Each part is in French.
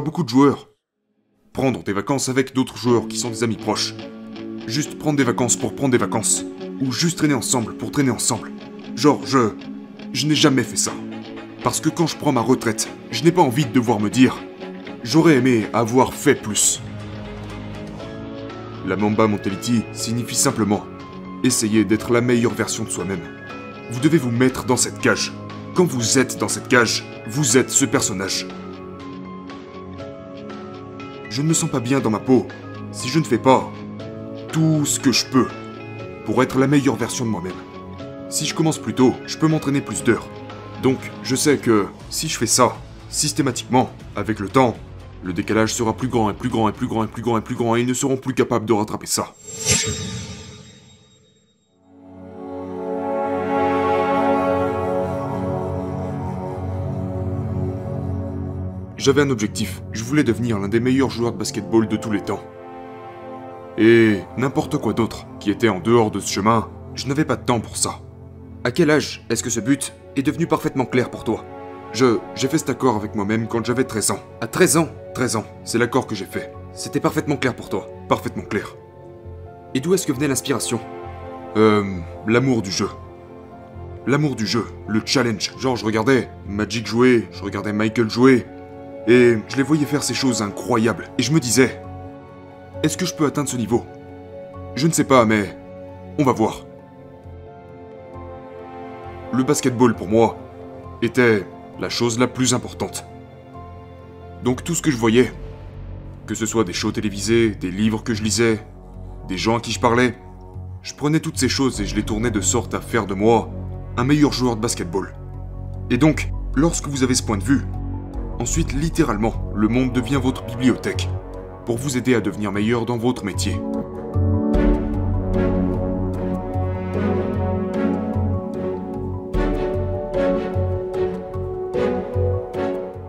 beaucoup de joueurs prendre des vacances avec d'autres joueurs qui sont des amis proches. Juste prendre des vacances pour prendre des vacances. Ou juste traîner ensemble pour traîner ensemble. Genre, je... Je n'ai jamais fait ça. Parce que quand je prends ma retraite, je n'ai pas envie de devoir me dire... J'aurais aimé avoir fait plus. La Mamba Mentality signifie simplement essayer d'être la meilleure version de soi-même. Vous devez vous mettre dans cette cage. Quand vous êtes dans cette cage, vous êtes ce personnage. Je ne me sens pas bien dans ma peau si je ne fais pas tout ce que je peux pour être la meilleure version de moi-même. Si je commence plus tôt, je peux m'entraîner plus d'heures. Donc, je sais que si je fais ça systématiquement, avec le temps, le décalage sera plus grand et plus grand et plus grand et plus grand et plus grand et ils ne seront plus capables de rattraper ça. J'avais un objectif, je voulais devenir l'un des meilleurs joueurs de basketball de tous les temps. Et n'importe quoi d'autre qui était en dehors de ce chemin, je n'avais pas de temps pour ça. À quel âge est-ce que ce but est devenu parfaitement clair pour toi? Je, j'ai fait cet accord avec moi-même quand j'avais 13 ans. À 13 ans 13 ans, c'est l'accord que j'ai fait. C'était parfaitement clair pour toi, parfaitement clair. Et d'où est-ce que venait l'inspiration? Euh, l'amour du jeu. L'amour du jeu, le challenge. Genre, je regardais Magic jouer, je regardais Michael jouer, et je les voyais faire ces choses incroyables. Et je me disais, est-ce que je peux atteindre ce niveau? Je ne sais pas, mais on va voir. Le basketball pour moi était la chose la plus importante. Donc tout ce que je voyais, que ce soit des shows télévisés, des livres que je lisais, des gens à qui je parlais, je prenais toutes ces choses et je les tournais de sorte à faire de moi un meilleur joueur de basketball. Et donc, lorsque vous avez ce point de vue, ensuite littéralement, le monde devient votre bibliothèque, pour vous aider à devenir meilleur dans votre métier.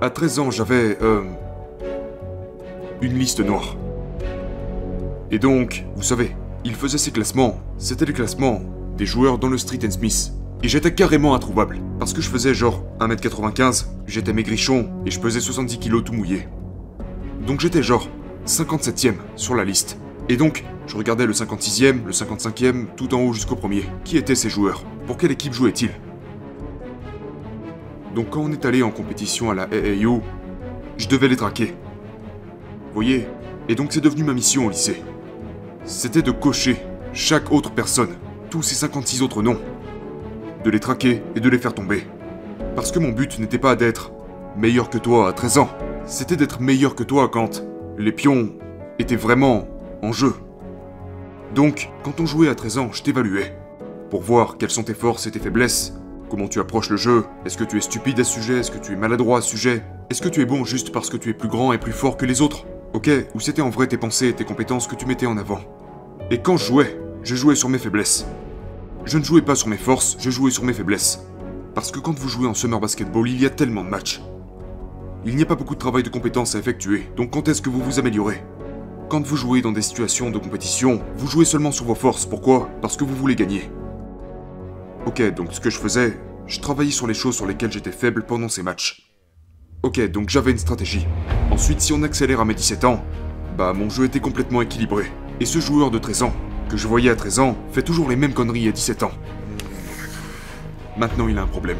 À 13 ans, j'avais... Euh, une liste noire. Et donc, vous savez, il faisait ses classements. C'était les classements des joueurs dans le Street and Smith. Et j'étais carrément introuvable. Parce que je faisais genre 1m95, j'étais maigrichon et je pesais 70 kg tout mouillé. Donc j'étais genre 57ème sur la liste. Et donc, je regardais le 56e, le 55e, tout en haut jusqu'au premier. Qui étaient ces joueurs? Pour quelle équipe jouaient-ils? Donc quand on est allé en compétition à la AAU, je devais les traquer. Voyez? Et donc c'est devenu ma mission au lycée. C'était de cocher chaque autre personne, tous ces 56 autres noms, de les traquer et de les faire tomber. Parce que mon but n'était pas d'être meilleur que toi à 13 ans, c'était d'être meilleur que toi quand les pions étaient vraiment en jeu. Donc, quand on jouait à 13 ans, je t'évaluais. Pour voir quelles sont tes forces et tes faiblesses, comment tu approches le jeu, est-ce que tu es stupide à ce sujet, est-ce que tu es maladroit à ce sujet, est-ce que tu es bon juste parce que tu es plus grand et plus fort que les autres? Ok, ou c'était en vrai tes pensées et tes compétences que tu mettais en avant? Et quand je jouais, je jouais sur mes faiblesses. Je ne jouais pas sur mes forces, je jouais sur mes faiblesses. Parce que quand vous jouez en summer basketball, il y a tellement de matchs. Il n'y a pas beaucoup de travail de compétences à effectuer, donc quand est-ce que vous vous améliorez? Quand vous jouez dans des situations de compétition, vous jouez seulement sur vos forces, pourquoi? Parce que vous voulez gagner. Ok, donc ce que je faisais, je travaillais sur les choses sur lesquelles j'étais faible pendant ces matchs. Ok, donc j'avais une stratégie. Ensuite, si on accélère à mes 17 ans, bah mon jeu était complètement équilibré. Et ce joueur de 13 ans, que je voyais à 13 ans, fait toujours les mêmes conneries à 17 ans. Maintenant, il a un problème.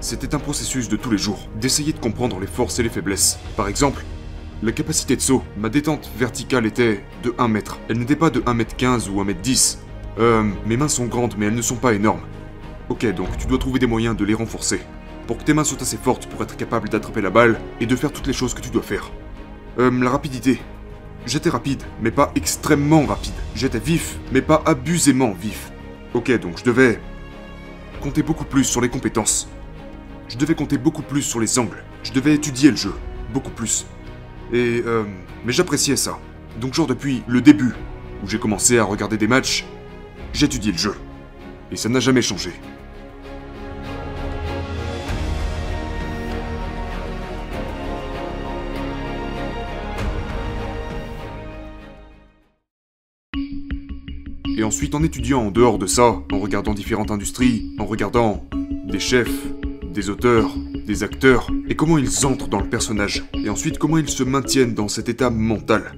C'était un processus de tous les jours, d'essayer de comprendre les forces et les faiblesses. Par exemple, la capacité de saut, ma détente verticale était de 1 mètre. Elle n'était pas de 1 mètre 15 ou 1 mètre 10. Euh, mes mains sont grandes mais elles ne sont pas énormes. Ok, donc tu dois trouver des moyens de les renforcer. Pour que tes mains soient assez fortes pour être capable d'attraper la balle et de faire toutes les choses que tu dois faire. Euh, la rapidité. J'étais rapide, mais pas extrêmement rapide. J'étais vif, mais pas abusément vif. Ok, donc je devais compter beaucoup plus sur les compétences. Je devais compter beaucoup plus sur les angles. Je devais étudier le jeu, beaucoup plus. Et euh, mais j'appréciais ça. Donc genre depuis le début, où j'ai commencé à regarder des matchs, j'étudiais le jeu. Et ça n'a jamais changé. Ensuite en étudiant en dehors de ça, en regardant différentes industries, en regardant des chefs, des auteurs, des acteurs, et comment ils entrent dans le personnage, et ensuite comment ils se maintiennent dans cet état mental.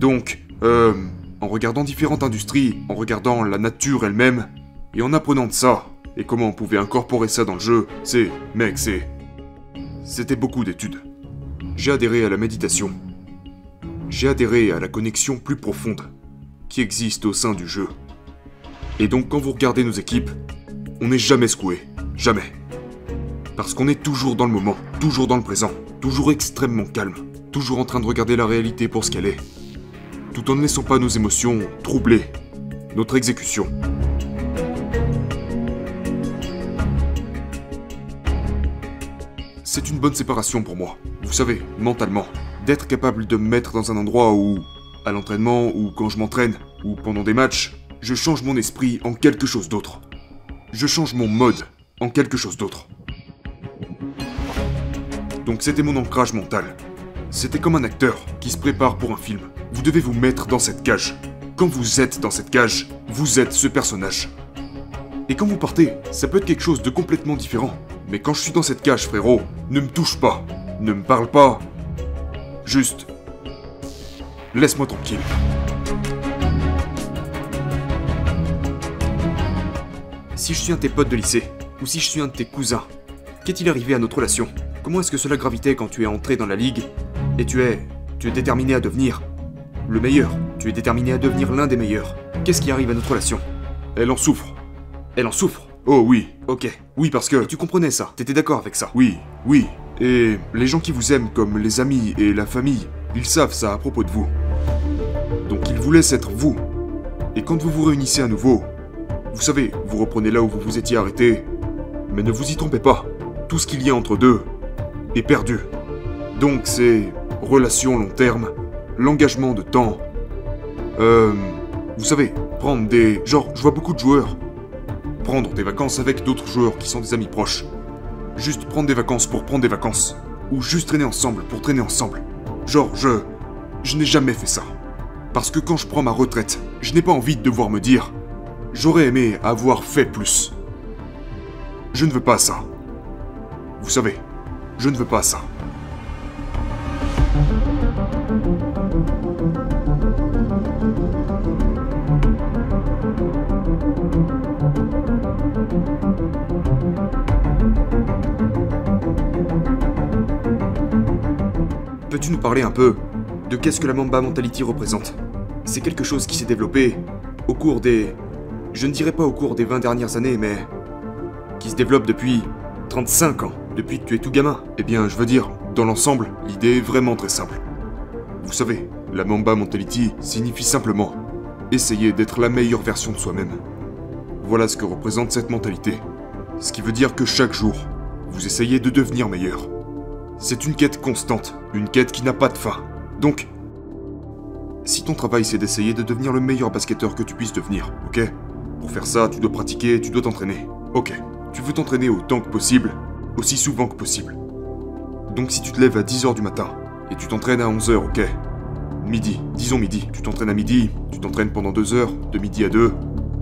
Donc, euh, en regardant différentes industries, en regardant la nature elle-même, et en apprenant de ça, et comment on pouvait incorporer ça dans le jeu, c'est, mec, c'est... C'était beaucoup d'études. J'ai adhéré à la méditation. J'ai adhéré à la connexion plus profonde qui existe au sein du jeu. Et donc quand vous regardez nos équipes, on n'est jamais secoué. Jamais. Parce qu'on est toujours dans le moment, toujours dans le présent, toujours extrêmement calme, toujours en train de regarder la réalité pour ce qu'elle est, tout en ne laissant pas nos émotions troubler notre exécution. C'est une bonne séparation pour moi, vous savez, mentalement, d'être capable de me mettre dans un endroit où, à l'entraînement, ou quand je m'entraîne, ou pendant des matchs, je change mon esprit en quelque chose d'autre. Je change mon mode en quelque chose d'autre. Donc c'était mon ancrage mental. C'était comme un acteur qui se prépare pour un film. Vous devez vous mettre dans cette cage. Quand vous êtes dans cette cage, vous êtes ce personnage. Et quand vous partez, ça peut être quelque chose de complètement différent. Mais quand je suis dans cette cage, frérot, ne me touche pas, ne me parle pas. Juste, laisse-moi tranquille. Si je suis un de tes potes de lycée, ou si je suis un de tes cousins, qu'est-il arrivé à notre relation? Comment est-ce que cela gravitait quand tu es entré dans la ligue et tu es. tu es déterminé à devenir le meilleur? Tu es déterminé à devenir l'un des meilleurs. Qu'est-ce qui arrive à notre relation? Elle en souffre. Elle en souffre? Oh oui. Ok. Oui, parce que. tu comprenais ça? T'étais d'accord avec ça? Oui, oui. Et les gens qui vous aiment comme les amis et la famille, ils savent ça à propos de vous. Donc ils vous laissent être vous. Et quand vous vous réunissez à nouveau, vous savez, vous reprenez là où vous vous étiez arrêté. Mais ne vous y trompez pas. Tout ce qu'il y a entre deux est perdu. Donc c'est relation long terme, l'engagement de temps. Euh, vous savez, prendre des... Genre, je vois beaucoup de joueurs. Prendre des vacances avec d'autres joueurs qui sont des amis proches. Juste prendre des vacances pour prendre des vacances. Ou juste traîner ensemble pour traîner ensemble. Genre, je... Je n'ai jamais fait ça. Parce que quand je prends ma retraite, je n'ai pas envie de devoir me dire J'aurais aimé avoir fait plus. Je ne veux pas ça. Vous savez, je ne veux pas ça. Peux-tu nous parler un peu de qu'est-ce que la Mamba Mentality représente? C'est quelque chose qui s'est développé au cours des... Je ne dirais pas au cours des 20 dernières années, mais... qui se développe depuis 35 ans, depuis que tu es tout gamin. Eh bien, je veux dire, dans l'ensemble, l'idée est vraiment très simple. Vous savez, la Mamba Mentality signifie simplement essayer d'être la meilleure version de soi-même. Voilà ce que représente cette mentalité. Ce qui veut dire que chaque jour, vous essayez de devenir meilleur. C'est une quête constante, une quête qui n'a pas de fin. Donc, si ton travail c'est d'essayer de devenir le meilleur basketteur que tu puisses devenir, ok? Pour faire ça, tu dois pratiquer, tu dois t'entraîner. Ok. Tu veux t'entraîner autant que possible, aussi souvent que possible. Donc si tu te lèves à 10h du matin, et tu t'entraînes à 11h, ok? Midi, disons midi. Tu t'entraînes à midi, tu t'entraînes pendant 2 heures, de midi à 2.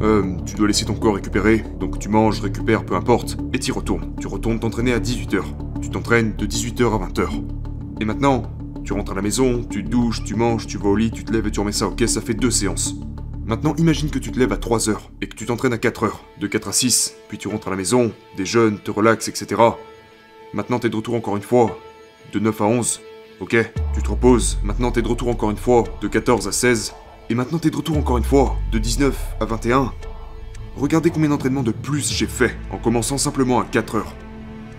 Euh, tu dois laisser ton corps récupérer, donc tu manges, récupères, peu importe, et t'y retournes. Tu retournes t'entraîner à 18h. Tu t'entraînes de 18h à 20h. Et maintenant, tu rentres à la maison, tu te douches, tu manges, tu vas au lit, tu te lèves et tu remets ça, ok Ça fait deux séances. Maintenant, imagine que tu te lèves à 3h et que tu t'entraînes à 4h, de 4 à 6, puis tu rentres à la maison, déjeunes, te relaxes, etc. Maintenant, t'es de retour encore une fois, de 9 à 11, ok Tu te reposes, maintenant t'es de retour encore une fois, de 14 à 16, et maintenant t'es de retour encore une fois, de 19 à 21. Regardez combien d'entraînements de plus j'ai fait en commençant simplement à 4 heures.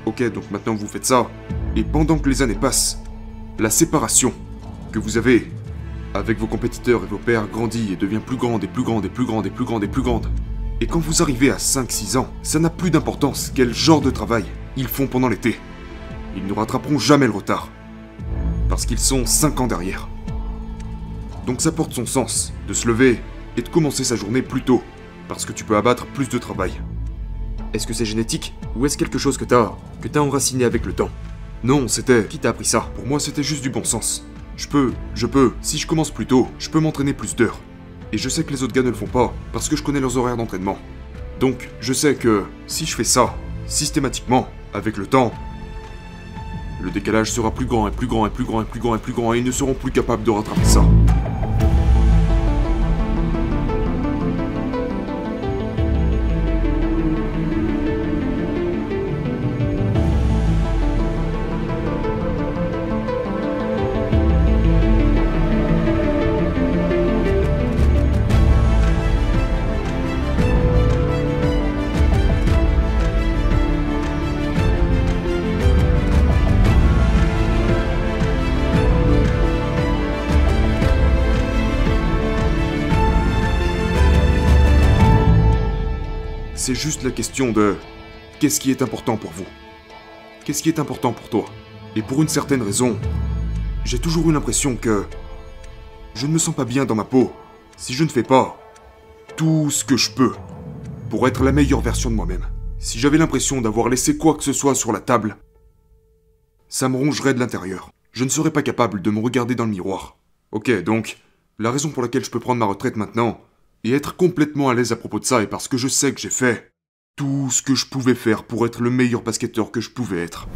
Ok, donc maintenant vous faites ça, et pendant que les années passent, la séparation que vous avez avec vos compétiteurs et vos pairs grandit et devient plus grande et plus grande et plus grande et plus grande et plus grande. Et quand vous arrivez à 5-6 ans, ça n'a plus d'importance quel genre de travail ils font pendant l'été. Ils ne rattraperont jamais le retard. Parce qu'ils sont 5 ans derrière. Donc ça porte son sens de se lever et de commencer sa journée plus tôt, parce que tu peux abattre plus de travail. Est-ce que c'est génétique ou est-ce quelque chose que t'as que t'as enraciné avec le temps? Non, c'était qui t'a appris ça? Pour moi, c'était juste du bon sens. Je peux, je peux, si je commence plus tôt, je peux m'entraîner plus d'heures. Et je sais que les autres gars ne le font pas, parce que je connais leurs horaires d'entraînement. Donc, je sais que si je fais ça, systématiquement, avec le temps, le décalage sera plus grand et plus grand et plus grand et plus grand et plus grand et ils ne seront plus capables de rattraper ça. C'est juste la question de qu'est-ce qui est important pour vous? Qu'est-ce qui est important pour toi? Et pour une certaine raison, j'ai toujours eu l'impression que je ne me sens pas bien dans ma peau si je ne fais pas tout ce que je peux pour être la meilleure version de moi-même. Si j'avais l'impression d'avoir laissé quoi que ce soit sur la table, ça me rongerait de l'intérieur. Je ne serais pas capable de me regarder dans le miroir. Ok, donc, la raison pour laquelle je peux prendre ma retraite maintenant, et être complètement à l'aise à propos de ça est parce que je sais que j'ai fait tout ce que je pouvais faire pour être le meilleur basketteur que je pouvais être.